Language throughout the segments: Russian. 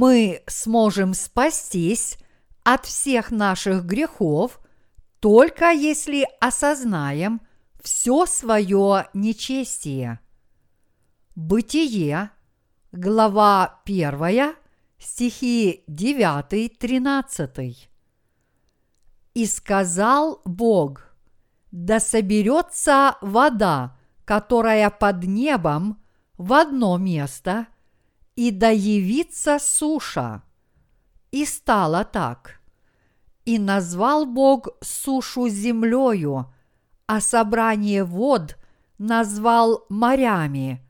Мы сможем спастись от всех наших грехов только если осознаем все свое нечестие. Бытие, глава 1, стихи 9-13. «И сказал Бог, да соберется вода, которая под небом, в одно место, и да явится суша. И стало так. И назвал Бог сушу землею, а собрание вод назвал морями.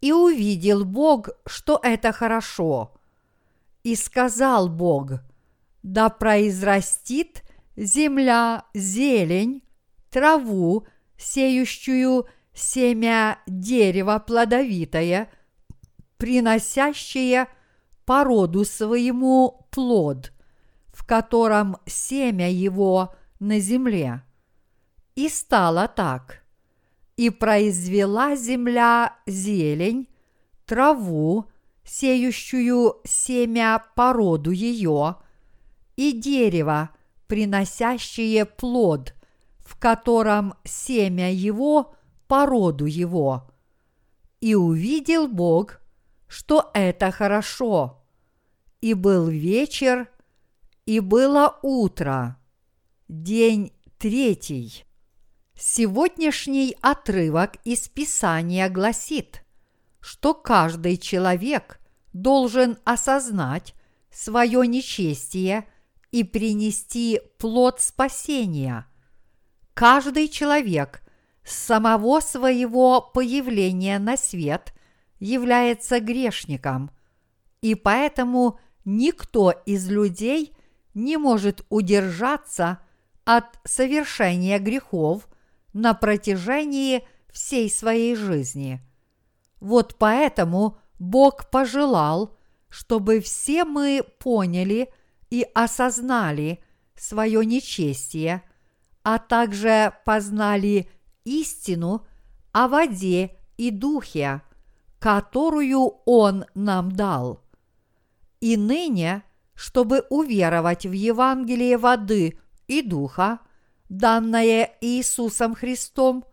И увидел Бог, что это хорошо. И сказал Бог, да произрастит земля зелень, траву, сеющую семя дерева плодовитое, приносящее породу своему плод, в котором семя его на земле. И стало так. И произвела земля зелень, траву, сеющую семя породу ее, и дерево, приносящее плод – в котором семя его по роду его. И увидел Бог, что это хорошо. И был вечер, и было утро, день третий. Сегодняшний отрывок из Писания гласит, что каждый человек должен осознать свое нечестие и принести плод спасения – Каждый человек с самого своего появления на свет является грешником, и поэтому никто из людей не может удержаться от совершения грехов на протяжении всей своей жизни. Вот поэтому Бог пожелал, чтобы все мы поняли и осознали свое нечестие – а также познали истину о воде и духе, которую Он нам дал. И ныне, чтобы уверовать в Евангелие воды и духа, данное Иисусом Христом,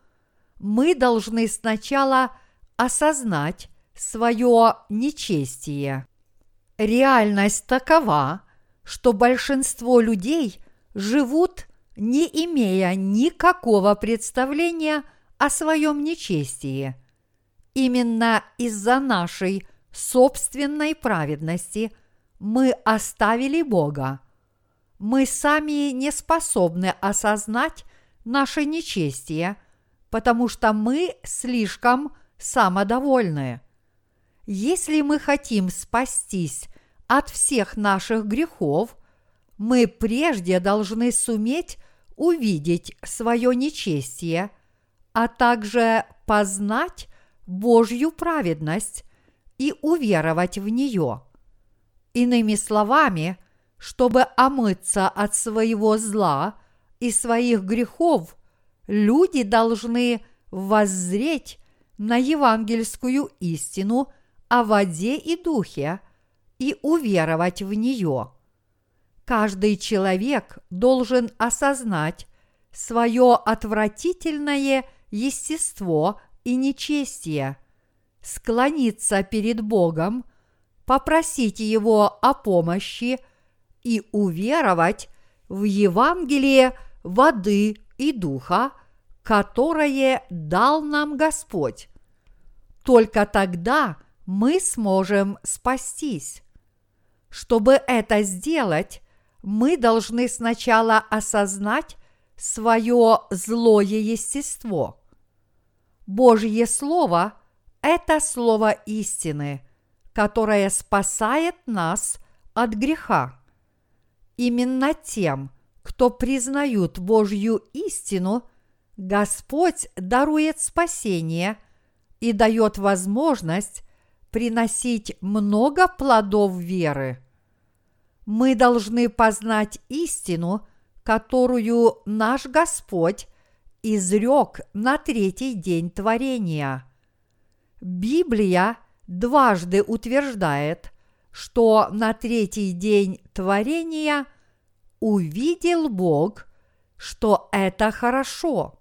мы должны сначала осознать свое нечестие. Реальность такова, что большинство людей живут не имея никакого представления о своем нечестии. Именно из-за нашей собственной праведности мы оставили Бога. Мы сами не способны осознать наше нечестие, потому что мы слишком самодовольны. Если мы хотим спастись от всех наших грехов, мы прежде должны суметь увидеть свое нечестие, а также познать Божью праведность и уверовать в нее. Иными словами, чтобы омыться от своего зла и своих грехов, люди должны воззреть на евангельскую истину о воде и духе и уверовать в нее – Каждый человек должен осознать свое отвратительное естество и нечестие, склониться перед Богом, попросить Его о помощи и уверовать в Евангелие воды и духа, которое дал нам Господь. Только тогда мы сможем спастись. Чтобы это сделать, мы должны сначала осознать свое злое естество. Божье Слово – это Слово истины, которое спасает нас от греха. Именно тем, кто признают Божью истину, Господь дарует спасение и дает возможность приносить много плодов веры мы должны познать истину, которую наш Господь изрек на третий день творения. Библия дважды утверждает, что на третий день творения увидел Бог, что это хорошо.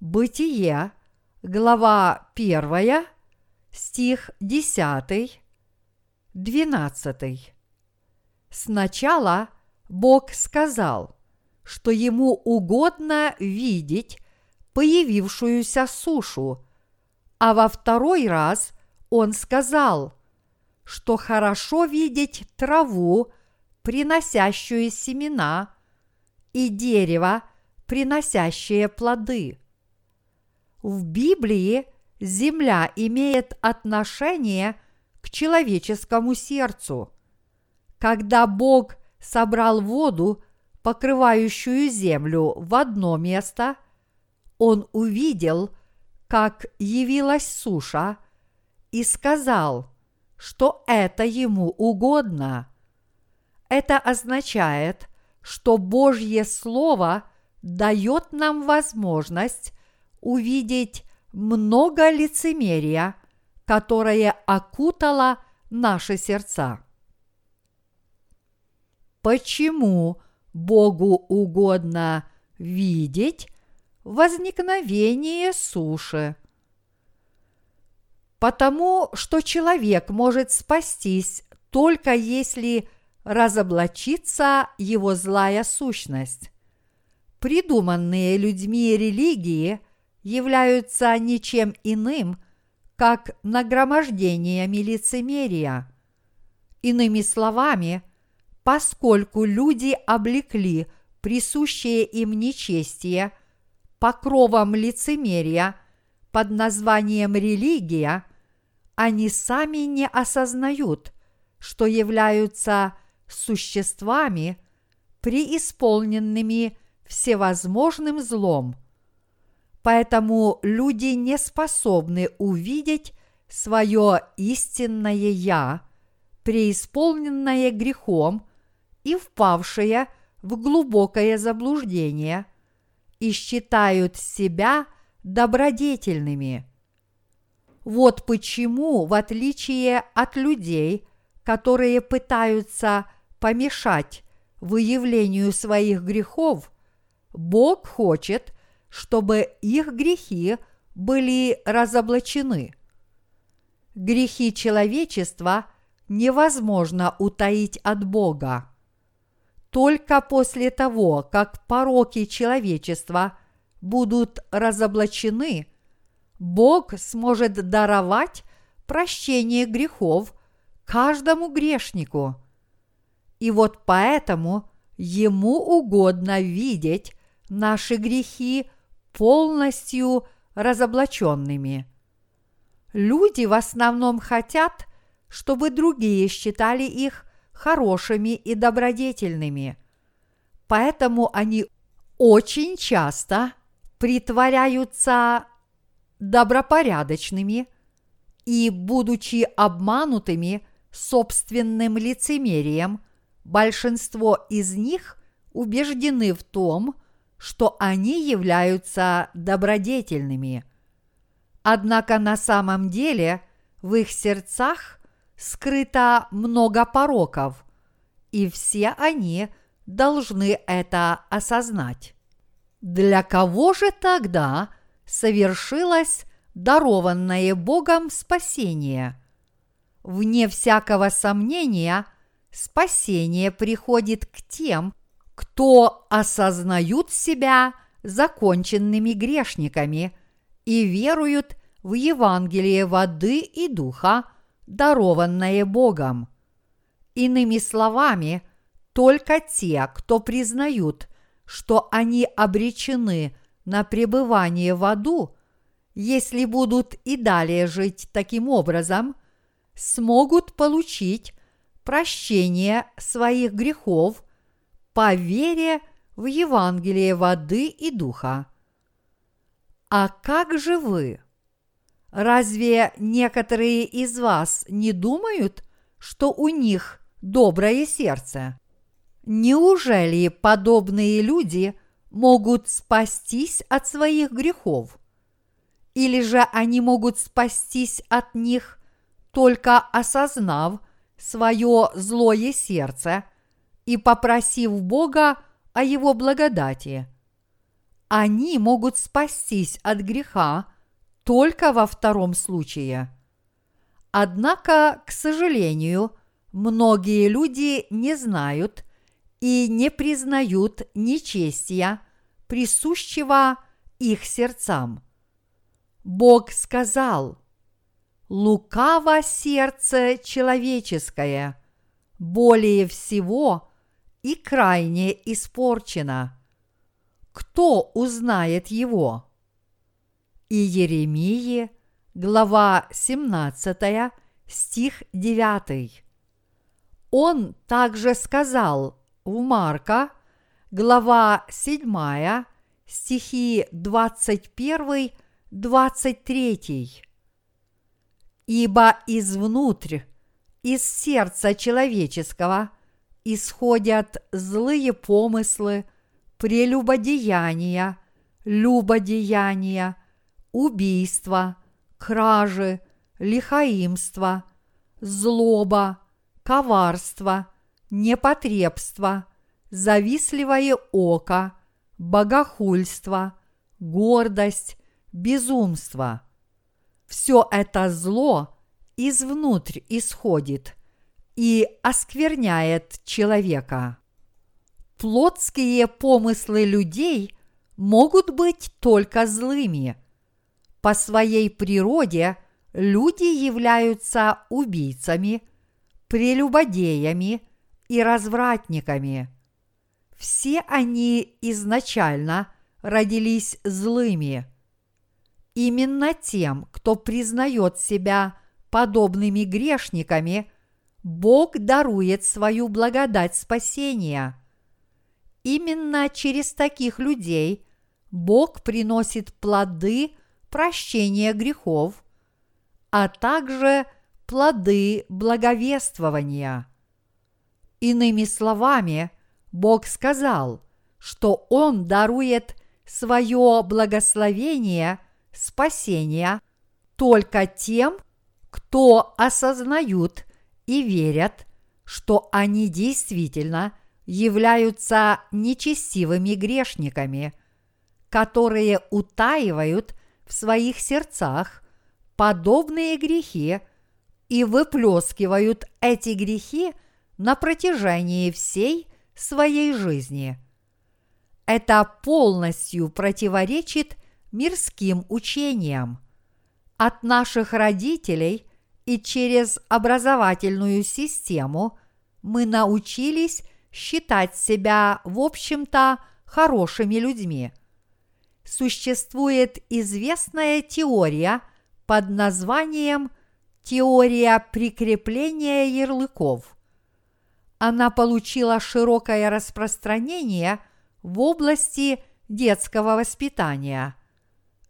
Бытие, глава 1, стих 10, 12. Сначала Бог сказал, что ему угодно видеть появившуюся сушу, а во второй раз он сказал, что хорошо видеть траву, приносящую семена, и дерево, приносящее плоды. В Библии земля имеет отношение к человеческому сердцу. Когда Бог собрал воду, покрывающую землю, в одно место, Он увидел, как явилась суша, и сказал, что это ему угодно. Это означает, что Божье Слово дает нам возможность увидеть много лицемерия, которое окутало наши сердца. Почему Богу угодно видеть возникновение суши? Потому что человек может спастись только если разоблачится его злая сущность. Придуманные людьми религии являются ничем иным, как нагромождениями лицемерия. Иными словами, поскольку люди облекли присущее им нечестие покровом лицемерия под названием религия, они сами не осознают, что являются существами, преисполненными всевозможным злом. Поэтому люди не способны увидеть свое истинное «я», преисполненное грехом и впавшие в глубокое заблуждение, и считают себя добродетельными. Вот почему, в отличие от людей, которые пытаются помешать выявлению своих грехов, Бог хочет, чтобы их грехи были разоблачены. Грехи человечества невозможно утаить от Бога. Только после того, как пороки человечества будут разоблачены, Бог сможет даровать прощение грехов каждому грешнику. И вот поэтому Ему угодно видеть наши грехи полностью разоблаченными. Люди в основном хотят, чтобы другие считали их хорошими и добродетельными. Поэтому они очень часто притворяются добропорядочными и, будучи обманутыми собственным лицемерием, большинство из них убеждены в том, что они являются добродетельными. Однако на самом деле в их сердцах скрыто много пороков, и все они должны это осознать. Для кого же тогда совершилось дарованное Богом спасение? Вне всякого сомнения, спасение приходит к тем, кто осознают себя законченными грешниками и веруют в Евангелие воды и духа, дарованное Богом. Иными словами, только те, кто признают, что они обречены на пребывание в аду, если будут и далее жить таким образом, смогут получить прощение своих грехов – по вере в Евангелие воды и духа. А как же вы? Разве некоторые из вас не думают, что у них доброе сердце? Неужели подобные люди могут спастись от своих грехов? Или же они могут спастись от них, только осознав свое злое сердце и попросив Бога о Его благодати. Они могут спастись от греха только во втором случае. Однако, к сожалению, многие люди не знают и не признают нечестия, присущего их сердцам. Бог сказал, «Лукаво сердце человеческое, более всего и крайне испорчено. Кто узнает его?» И Еремии, глава 17, стих 9. Он также сказал в Марка, глава 7, стихи 21, 23. Ибо извнутрь, из сердца человеческого исходят злые помыслы, прелюбодеяния, любодеяния, убийства, кражи, лихаимство, злоба, коварство, непотребство, завистливое око, богохульство, гордость, безумство. Все это зло извнутрь исходит и оскверняет человека. Плотские помыслы людей могут быть только злыми. По своей природе люди являются убийцами, прелюбодеями и развратниками. Все они изначально родились злыми. Именно тем, кто признает себя подобными грешниками, Бог дарует свою благодать спасения. Именно через таких людей Бог приносит плоды прощения грехов, а также плоды благовествования. Иными словами, Бог сказал, что Он дарует свое благословение, спасение только тем, кто осознают и верят, что они действительно являются нечестивыми грешниками, которые утаивают в своих сердцах подобные грехи и выплескивают эти грехи на протяжении всей своей жизни. Это полностью противоречит мирским учениям. От наших родителей и через образовательную систему мы научились считать себя, в общем-то, хорошими людьми. Существует известная теория под названием «Теория прикрепления ярлыков». Она получила широкое распространение в области детского воспитания.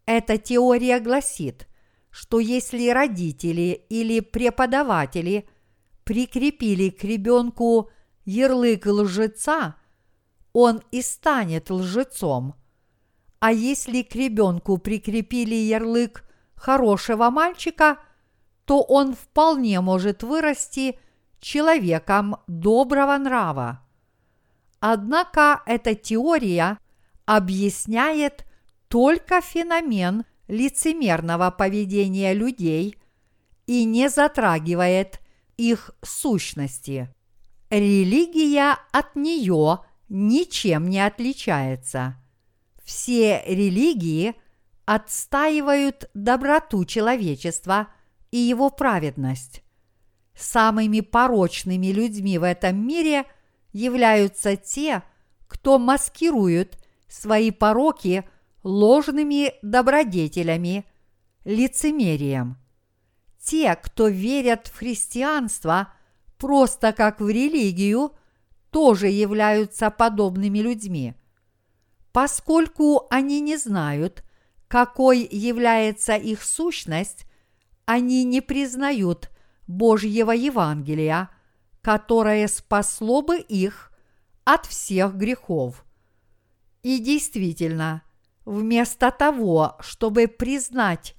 Эта теория гласит, что если родители или преподаватели прикрепили к ребенку ярлык лжеца, он и станет лжецом. А если к ребенку прикрепили ярлык хорошего мальчика, то он вполне может вырасти человеком доброго нрава. Однако эта теория объясняет только феномен лицемерного поведения людей и не затрагивает их сущности. Религия от нее ничем не отличается. Все религии отстаивают доброту человечества и его праведность. Самыми порочными людьми в этом мире являются те, кто маскируют свои пороки ложными добродетелями, лицемерием. Те, кто верят в христианство просто как в религию, тоже являются подобными людьми. Поскольку они не знают, какой является их сущность, они не признают Божьего Евангелия, которое спасло бы их от всех грехов. И действительно, вместо того, чтобы признать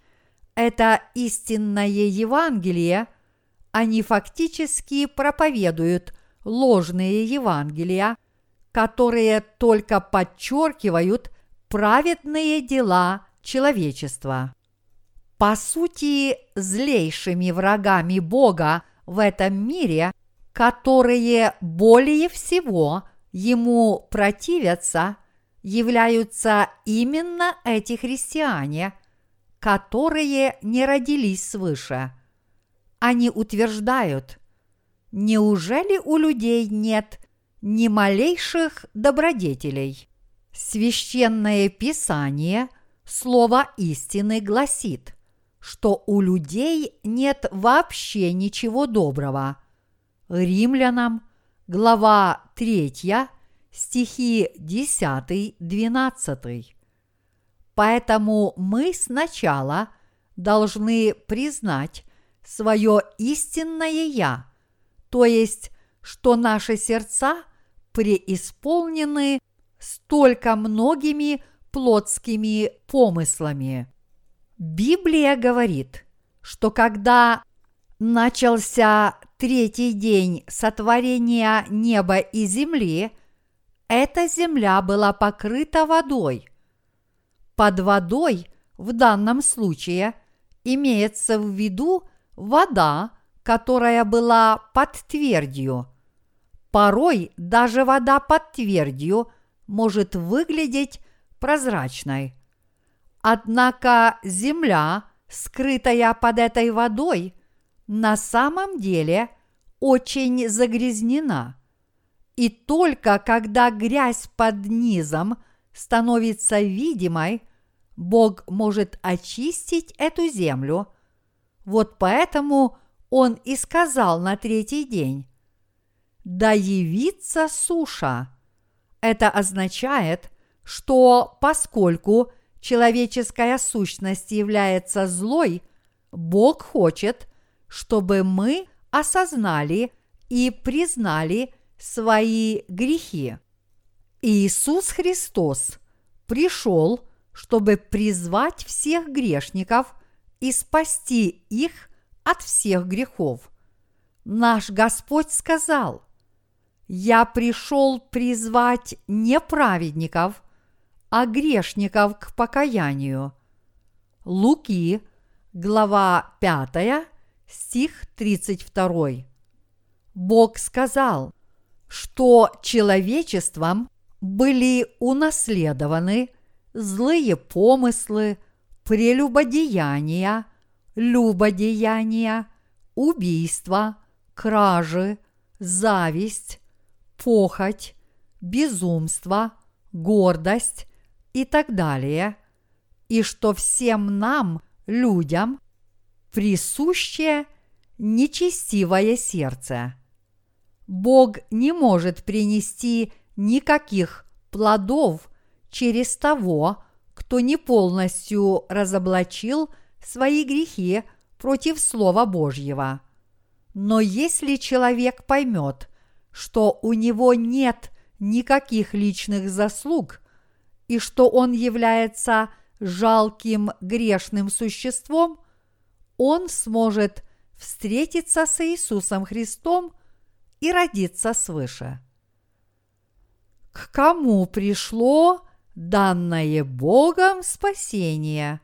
это истинное Евангелие, они фактически проповедуют ложные Евангелия, которые только подчеркивают праведные дела человечества. По сути, злейшими врагами Бога в этом мире, которые более всего ему противятся, являются именно эти христиане, которые не родились свыше. Они утверждают, неужели у людей нет ни малейших добродетелей? Священное Писание, Слово истины гласит, что у людей нет вообще ничего доброго. Римлянам, глава 3, стихи 10-12. Поэтому мы сначала должны признать свое истинное «я», то есть, что наши сердца преисполнены столько многими плотскими помыслами. Библия говорит, что когда начался третий день сотворения неба и земли, эта земля была покрыта водой. Под водой в данном случае имеется в виду вода, которая была под твердью. Порой даже вода под твердью может выглядеть прозрачной. Однако земля, скрытая под этой водой, на самом деле очень загрязнена. И только когда грязь под низом становится видимой, Бог может очистить эту землю. Вот поэтому Он и сказал на третий день, «Да явится суша». Это означает, что поскольку человеческая сущность является злой, Бог хочет, чтобы мы осознали и признали свои грехи. Иисус Христос пришел, чтобы призвать всех грешников и спасти их от всех грехов. Наш Господь сказал, «Я пришел призвать не праведников, а грешников к покаянию». Луки, глава 5, стих 32. Бог сказал, что человечеством были унаследованы злые помыслы, прелюбодеяния, любодеяния, убийства, кражи, зависть, похоть, безумство, гордость и так далее, и что всем нам, людям, присуще нечестивое сердце. Бог не может принести никаких плодов через того, кто не полностью разоблачил свои грехи против Слова Божьего. Но если человек поймет, что у него нет никаких личных заслуг и что он является жалким грешным существом, он сможет встретиться с Иисусом Христом и родиться свыше. К кому пришло данное Богом спасение?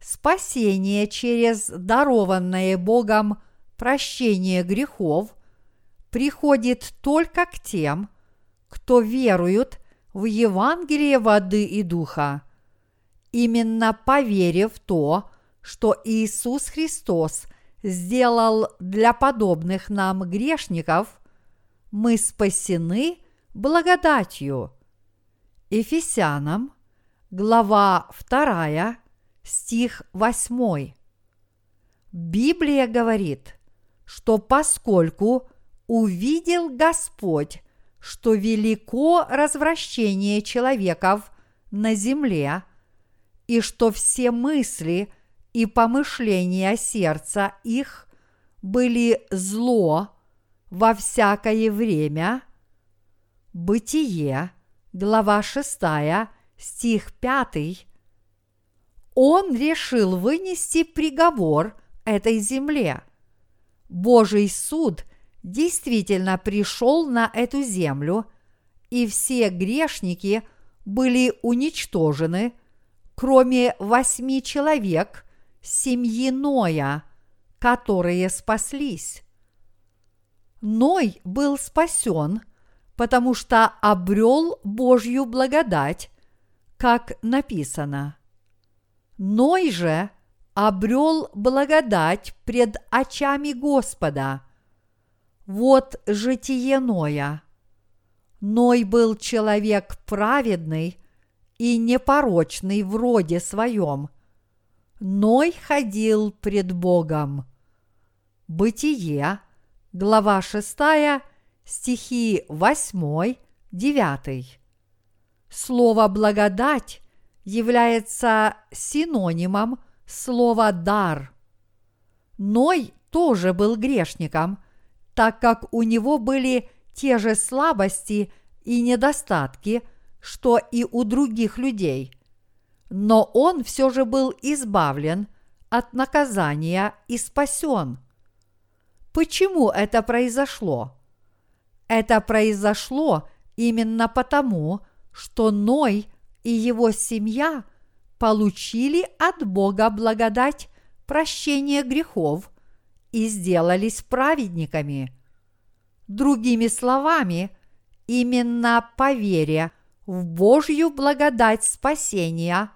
Спасение через дарованное Богом прощение грехов приходит только к тем, кто верует в Евангелие воды и духа. Именно поверив в то, что Иисус Христос сделал для подобных нам грешников, мы спасены благодатью. Ефесянам, глава 2, стих 8. Библия говорит, что поскольку увидел Господь, что велико развращение человеков на земле, и что все мысли – и помышления сердца их были зло во всякое время. Бытие, глава 6, стих 5. Он решил вынести приговор этой земле. Божий суд действительно пришел на эту землю, и все грешники были уничтожены, кроме восьми человек семьи Ноя, которые спаслись. Ной был спасен, потому что обрел Божью благодать, как написано. Ной же обрел благодать пред очами Господа. Вот житие Ноя. Ной был человек праведный и непорочный в роде своем. Ной ходил пред Богом. Бытие, глава 6, стихи 8, 9. Слово «благодать» является синонимом слова «дар». Ной тоже был грешником, так как у него были те же слабости и недостатки, что и у других людей. Но он все же был избавлен от наказания и спасен. Почему это произошло? Это произошло именно потому, что Ной и его семья получили от Бога благодать прощения грехов и сделались праведниками. Другими словами, именно по вере в Божью благодать спасения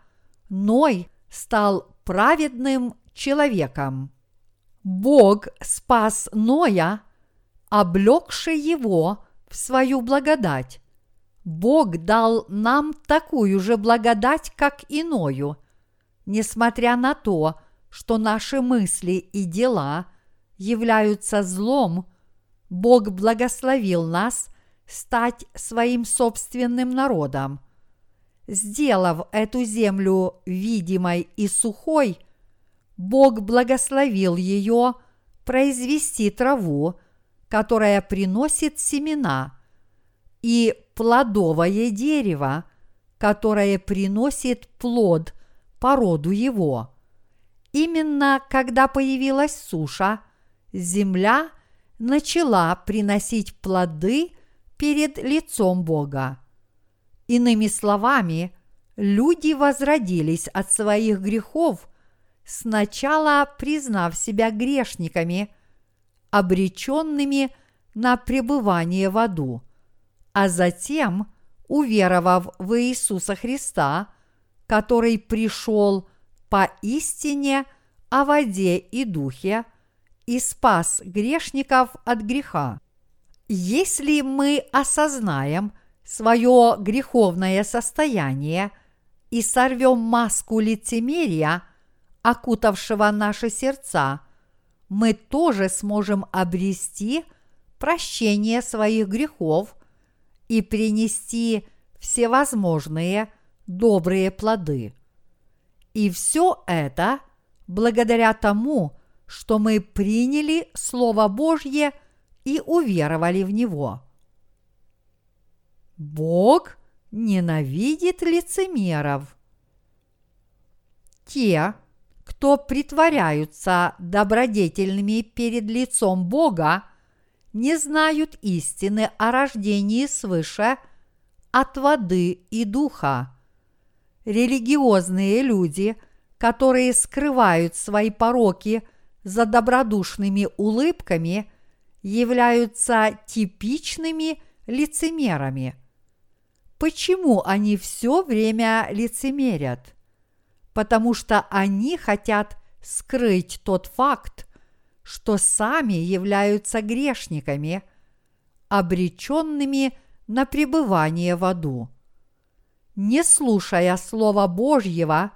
Ной стал праведным человеком. Бог спас Ноя, облегший его в свою благодать. Бог дал нам такую же благодать, как иною, несмотря на то, что наши мысли и дела являются злом, Бог благословил нас стать своим собственным народом. Сделав эту землю видимой и сухой, Бог благословил ее произвести траву, которая приносит семена, и плодовое дерево, которое приносит плод по роду его. Именно когда появилась суша, земля начала приносить плоды перед лицом Бога. Иными словами, люди возродились от своих грехов, сначала признав себя грешниками, обреченными на пребывание в аду, а затем, уверовав в Иисуса Христа, который пришел по истине о воде и духе и спас грешников от греха. Если мы осознаем свое греховное состояние и сорвем маску лицемерия, окутавшего наши сердца, мы тоже сможем обрести прощение своих грехов и принести всевозможные добрые плоды. И все это благодаря тому, что мы приняли Слово Божье – и уверовали в Него. Бог ненавидит лицемеров. Те, кто притворяются добродетельными перед лицом Бога, не знают истины о рождении свыше от воды и духа. Религиозные люди, которые скрывают свои пороки за добродушными улыбками – являются типичными лицемерами. Почему они все время лицемерят? Потому что они хотят скрыть тот факт, что сами являются грешниками, обреченными на пребывание в аду. Не слушая Слова Божьего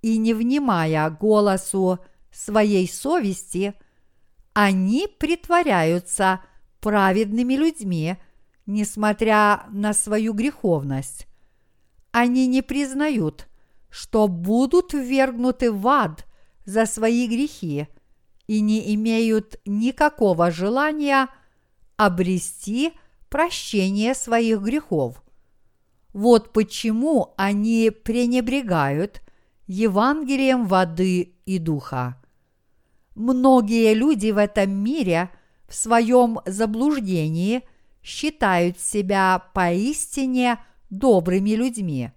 и не внимая голосу своей совести – они притворяются праведными людьми, несмотря на свою греховность. Они не признают, что будут ввергнуты в ад за свои грехи и не имеют никакого желания обрести прощение своих грехов. Вот почему они пренебрегают Евангелием воды и духа. Многие люди в этом мире в своем заблуждении считают себя поистине добрыми людьми.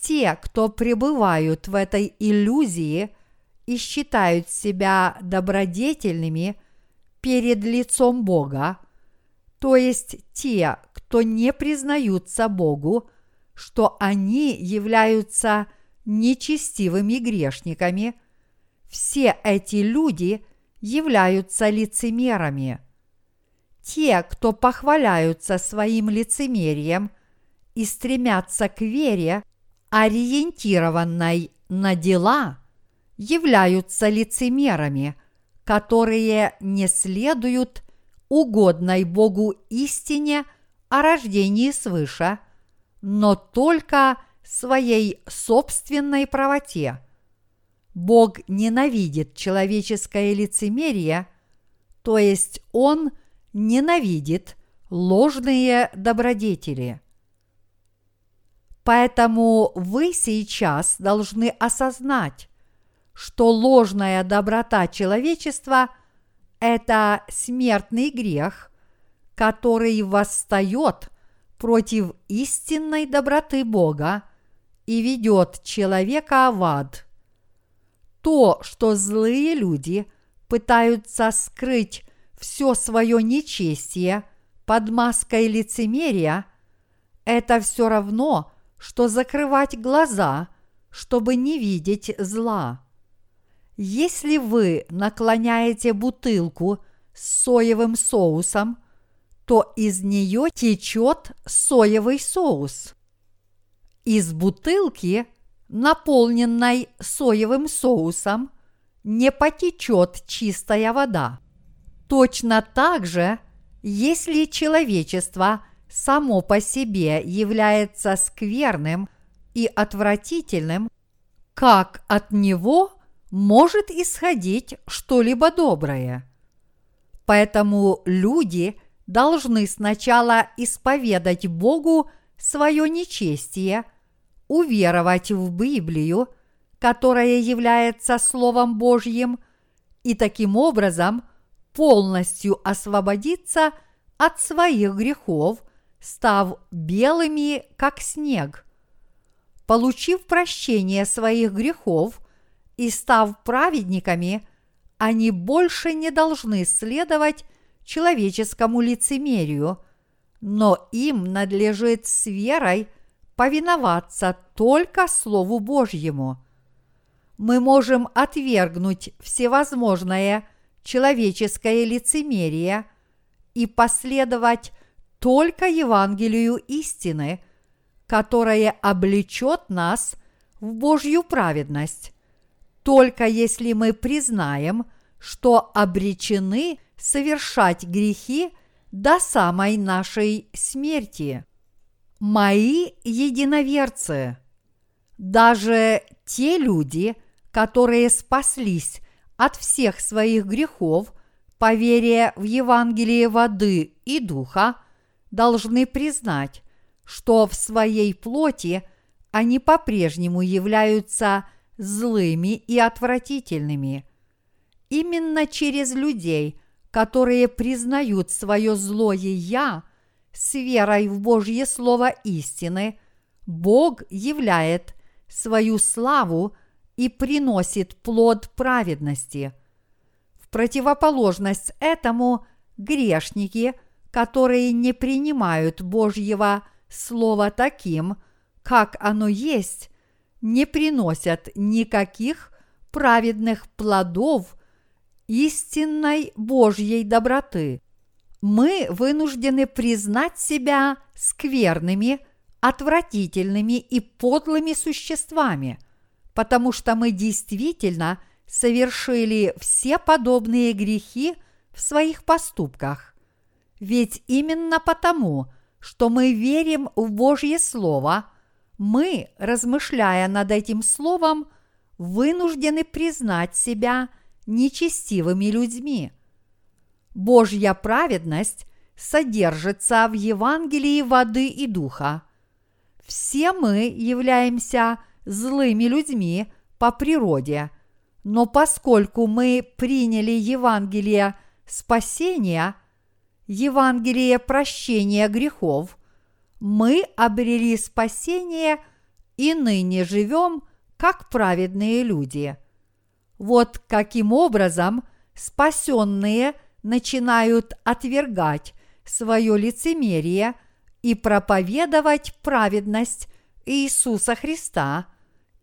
Те, кто пребывают в этой иллюзии и считают себя добродетельными перед лицом Бога, то есть те, кто не признаются Богу, что они являются нечестивыми грешниками, все эти люди являются лицемерами. Те, кто похваляются своим лицемерием и стремятся к вере, ориентированной на дела, являются лицемерами, которые не следуют угодной Богу истине о рождении свыше, но только своей собственной правоте. Бог ненавидит человеческое лицемерие, то есть Он ненавидит ложные добродетели. Поэтому вы сейчас должны осознать, что ложная доброта человечества – это смертный грех, который восстает против истинной доброты Бога и ведет человека в ад. То, что злые люди пытаются скрыть все свое нечестие под маской лицемерия, это все равно, что закрывать глаза, чтобы не видеть зла. Если вы наклоняете бутылку с соевым соусом, то из нее течет соевый соус. Из бутылки, наполненной соевым соусом, не потечет чистая вода. Точно так же, если человечество само по себе является скверным и отвратительным, как от него может исходить что-либо доброе. Поэтому люди должны сначала исповедать Богу свое нечестие, уверовать в Библию, которая является Словом Божьим, и таким образом полностью освободиться от своих грехов, став белыми, как снег. Получив прощение своих грехов и став праведниками, они больше не должны следовать человеческому лицемерию, но им надлежит с верой повиноваться только Слову Божьему. Мы можем отвергнуть всевозможное человеческое лицемерие и последовать только Евангелию истины, которое облечет нас в Божью праведность, только если мы признаем, что обречены совершать грехи до самой нашей смерти. Мои единоверцы, даже те люди, которые спаслись от всех своих грехов по в Евангелие воды и духа, должны признать, что в своей плоти они по-прежнему являются злыми и отвратительными. Именно через людей, которые признают свое злое «я» с верой в Божье Слово истины, Бог являет свою славу и приносит плод праведности. В противоположность этому грешники, которые не принимают Божьего Слова таким, как оно есть, не приносят никаких праведных плодов истинной Божьей доброты. Мы вынуждены признать себя скверными, отвратительными и подлыми существами, потому что мы действительно совершили все подобные грехи в своих поступках. Ведь именно потому, что мы верим в Божье Слово, мы, размышляя над этим Словом, вынуждены признать себя нечестивыми людьми. Божья праведность содержится в Евангелии воды и духа. Все мы являемся злыми людьми по природе, Но поскольку мы приняли Евангелие спасения, Евангелие прощения грехов, мы обрели спасение и ныне живем как праведные люди. Вот каким образом спасенные начинают отвергать свое лицемерие и проповедовать праведность Иисуса Христа,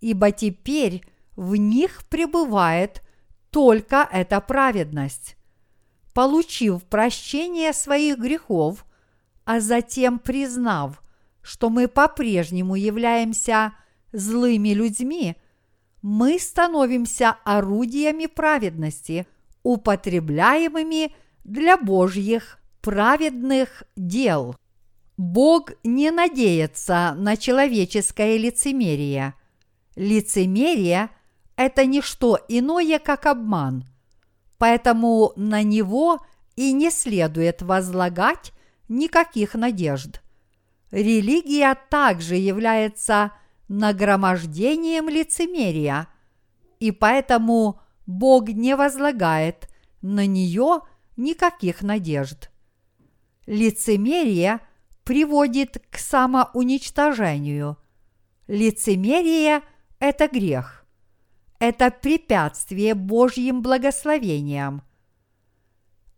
ибо теперь в них пребывает только эта праведность. Получив прощение своих грехов, а затем признав, что мы по-прежнему являемся злыми людьми, мы становимся орудиями праведности, употребляемыми для Божьих праведных дел. Бог не надеется на человеческое лицемерие. Лицемерие – это не что иное, как обман. Поэтому на него и не следует возлагать никаких надежд. Религия также является нагромождением лицемерия, и поэтому Бог не возлагает на нее никаких надежд. Лицемерие – приводит к самоуничтожению. Лицемерие – это грех. Это препятствие Божьим благословениям.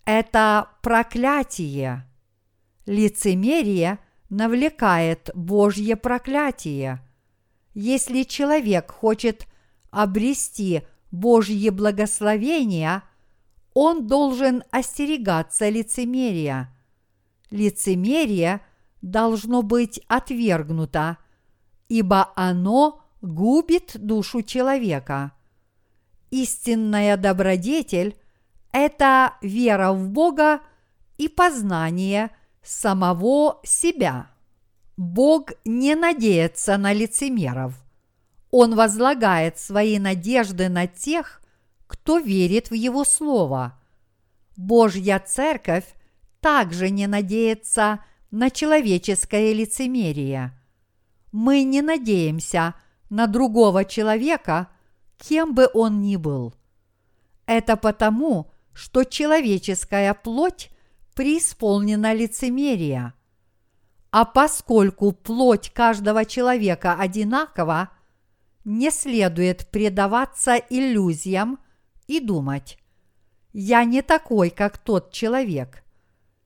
Это проклятие. Лицемерие навлекает Божье проклятие. Если человек хочет обрести Божье благословение, он должен остерегаться лицемерия. Лицемерие – должно быть отвергнуто, ибо оно губит душу человека. Истинная добродетель – это вера в Бога и познание самого себя. Бог не надеется на лицемеров. Он возлагает свои надежды на тех, кто верит в Его Слово. Божья Церковь также не надеется на человеческое лицемерие. Мы не надеемся на другого человека, кем бы он ни был. Это потому, что человеческая плоть преисполнена лицемерия. А поскольку плоть каждого человека одинакова, не следует предаваться иллюзиям и думать, я не такой, как тот человек.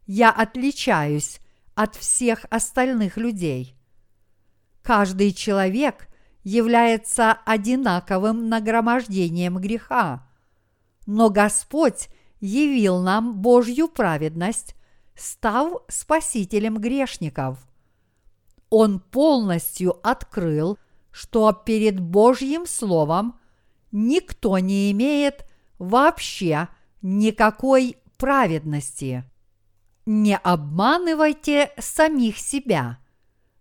Я отличаюсь от всех остальных людей. Каждый человек является одинаковым нагромождением греха, но Господь явил нам Божью праведность, став спасителем грешников. Он полностью открыл, что перед Божьим Словом никто не имеет вообще никакой праведности. Не обманывайте самих себя.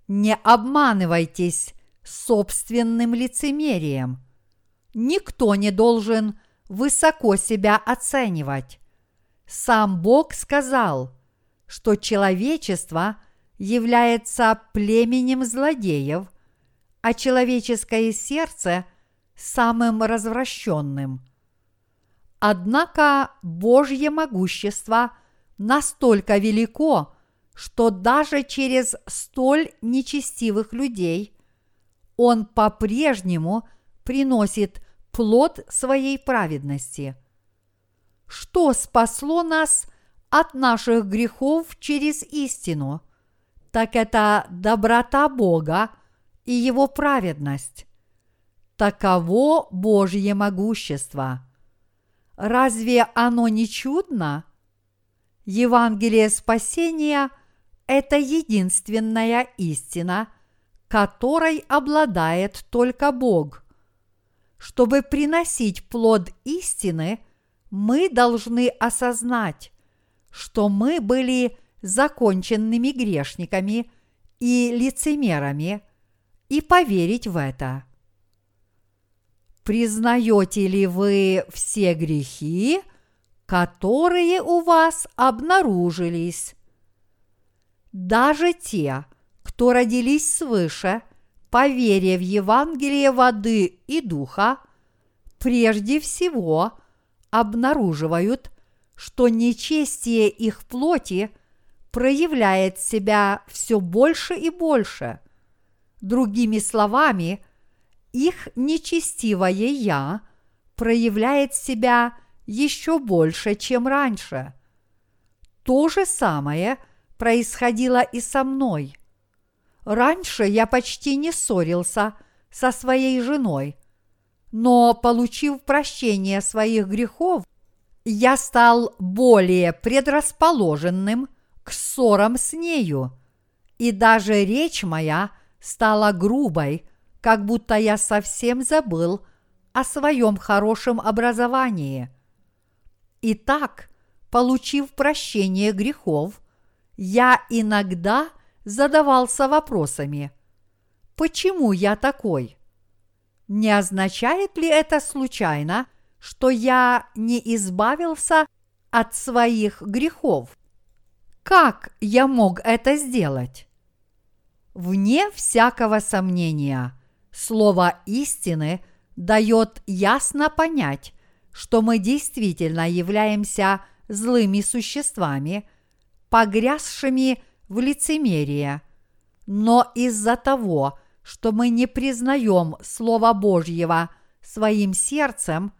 Не обманывайтесь собственным лицемерием. Никто не должен высоко себя оценивать. Сам Бог сказал, что человечество является племенем злодеев, а человеческое сердце – самым развращенным. Однако Божье могущество – настолько велико, что даже через столь нечестивых людей он по-прежнему приносит плод своей праведности. Что спасло нас от наших грехов через истину, так это доброта Бога и Его праведность. Таково Божье могущество. Разве оно не чудно? Евангелие спасения – это единственная истина, которой обладает только Бог. Чтобы приносить плод истины, мы должны осознать, что мы были законченными грешниками и лицемерами, и поверить в это. Признаете ли вы все грехи – которые у вас обнаружились. Даже те, кто родились свыше, по в Евангелие воды и духа, прежде всего обнаруживают, что нечестие их плоти проявляет себя все больше и больше. Другими словами, их нечестивое «я» проявляет себя еще больше, чем раньше. То же самое происходило и со мной. Раньше я почти не ссорился со своей женой, но, получив прощение своих грехов, я стал более предрасположенным к ссорам с нею, и даже речь моя стала грубой, как будто я совсем забыл о своем хорошем образовании. Итак, получив прощение грехов, я иногда задавался вопросами, почему я такой? Не означает ли это случайно, что я не избавился от своих грехов? Как я мог это сделать? Вне всякого сомнения, слово истины дает ясно понять, что мы действительно являемся злыми существами, погрязшими в лицемерие. Но из-за того, что мы не признаем Слова Божьего своим сердцем,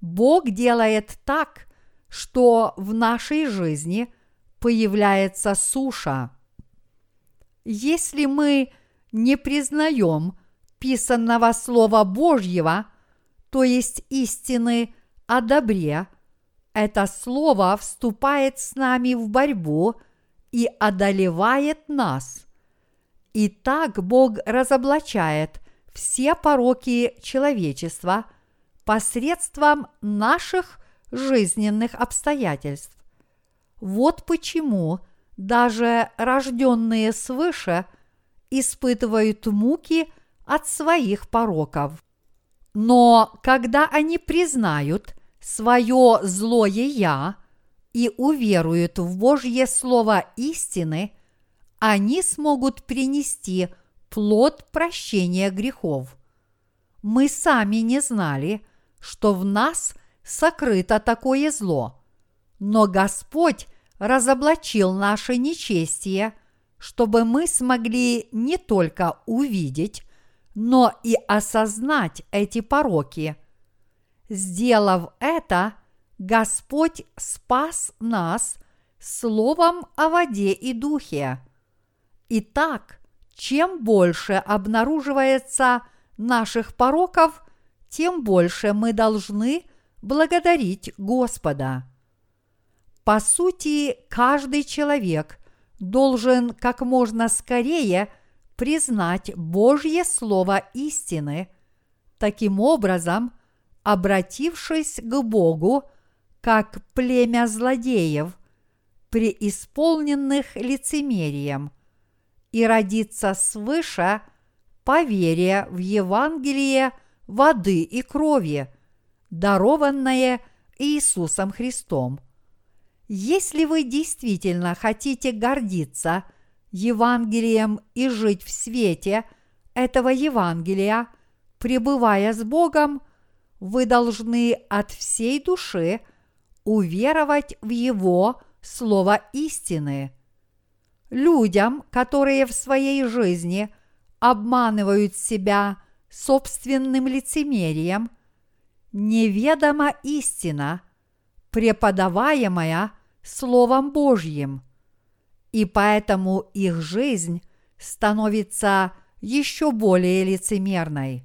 Бог делает так, что в нашей жизни появляется суша. Если мы не признаем писанного Слова Божьего, то есть истины о добре, это Слово вступает с нами в борьбу и одолевает нас. И так Бог разоблачает все пороки человечества посредством наших жизненных обстоятельств. Вот почему даже рожденные свыше испытывают муки от своих пороков. Но когда они признают свое злое «я» и уверуют в Божье Слово истины – они смогут принести плод прощения грехов. Мы сами не знали, что в нас сокрыто такое зло, но Господь разоблачил наше нечестие, чтобы мы смогли не только увидеть, но и осознать эти пороки. Сделав это, Господь спас нас словом о воде и духе – Итак, чем больше обнаруживается наших пороков, тем больше мы должны благодарить Господа. По сути, каждый человек должен как можно скорее признать Божье Слово истины, таким образом, обратившись к Богу, как племя злодеев, преисполненных лицемерием – и родиться свыше по вере в Евангелие воды и крови, дарованное Иисусом Христом. Если вы действительно хотите гордиться Евангелием и жить в свете этого Евангелия, пребывая с Богом, вы должны от всей души уверовать в Его Слово истины – людям, которые в своей жизни обманывают себя собственным лицемерием, неведома истина, преподаваемая Словом Божьим, и поэтому их жизнь становится еще более лицемерной.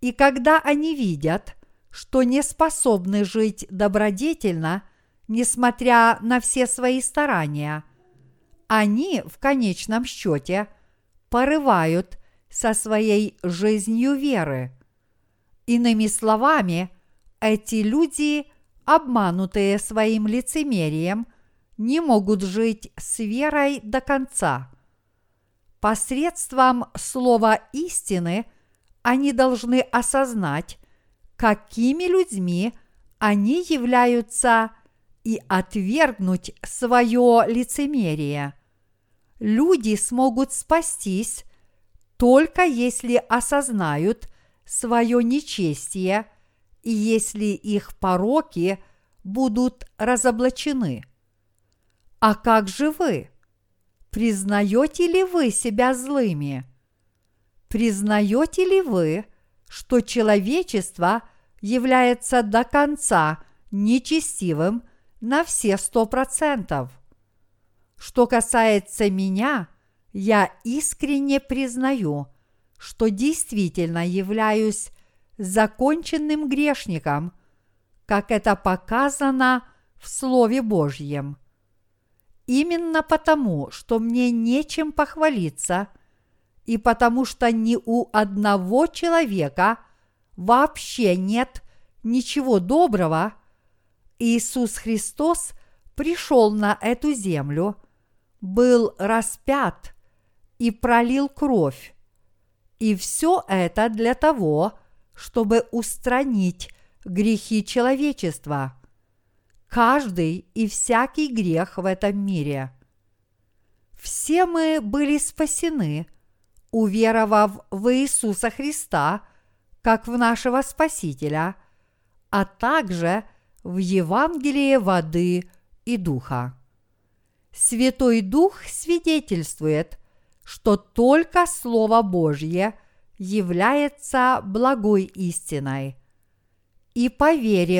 И когда они видят, что не способны жить добродетельно, несмотря на все свои старания – они в конечном счете порывают со своей жизнью веры. Иными словами, эти люди, обманутые своим лицемерием, не могут жить с верой до конца. Посредством слова истины они должны осознать, какими людьми они являются и отвергнуть свое лицемерие. Люди смогут спастись только если осознают свое нечестие и если их пороки будут разоблачены. А как же вы? Признаете ли вы себя злыми? Признаете ли вы, что человечество является до конца нечестивым на все сто процентов? Что касается меня, я искренне признаю, что действительно являюсь законченным грешником, как это показано в Слове Божьем. Именно потому, что мне нечем похвалиться, и потому что ни у одного человека вообще нет ничего доброго, Иисус Христос пришел на эту землю, был распят и пролил кровь. И все это для того, чтобы устранить грехи человечества. Каждый и всякий грех в этом мире. Все мы были спасены, уверовав в Иисуса Христа как в нашего Спасителя, а также в Евангелие воды и духа. Святой Дух свидетельствует, что только Слово Божье является благой истиной. И по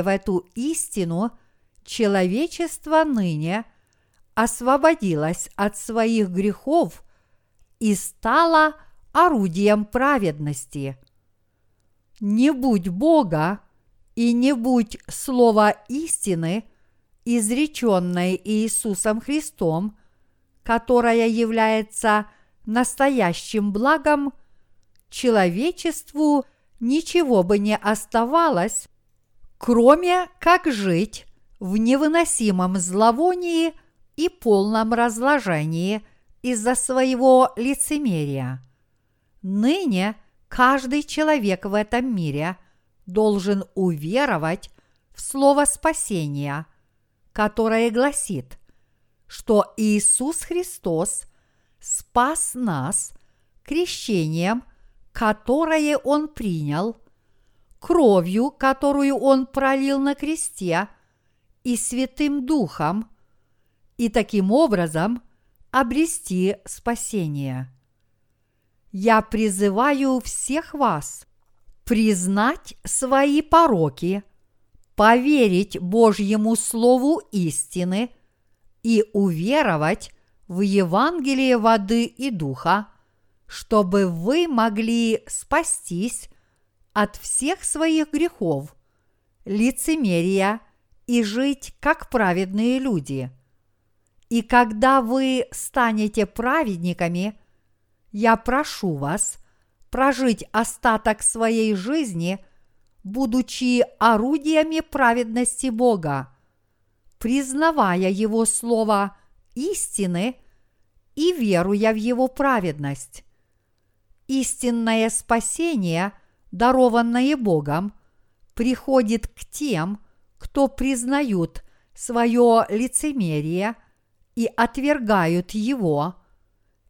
в эту истину человечество ныне освободилось от своих грехов и стало орудием праведности. Не будь Бога и не будь слова истины, изреченной Иисусом Христом, которая является настоящим благом – человечеству ничего бы не оставалось, кроме как жить в невыносимом зловонии и полном разложении из-за своего лицемерия. Ныне каждый человек в этом мире должен уверовать в слово спасения, которое гласит, что Иисус Христос спас нас крещением – которое Он принял, кровью, которую Он пролил на кресте, и Святым Духом, и таким образом обрести спасение. Я призываю всех вас признать свои пороки, поверить Божьему Слову истины и уверовать в Евангелие воды и духа – чтобы вы могли спастись от всех своих грехов, лицемерия и жить как праведные люди. И когда вы станете праведниками, я прошу вас прожить остаток своей жизни, будучи орудиями праведности Бога, признавая Его Слово истины и веруя в Его праведность истинное спасение, дарованное Богом, приходит к тем, кто признают свое лицемерие и отвергают его,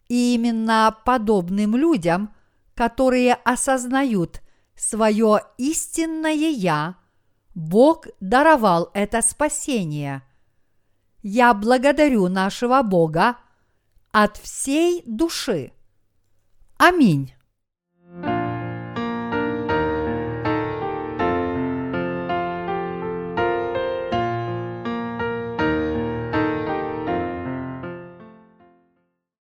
и именно подобным людям, которые осознают свое истинное «Я», Бог даровал это спасение. Я благодарю нашего Бога от всей души. Аминь.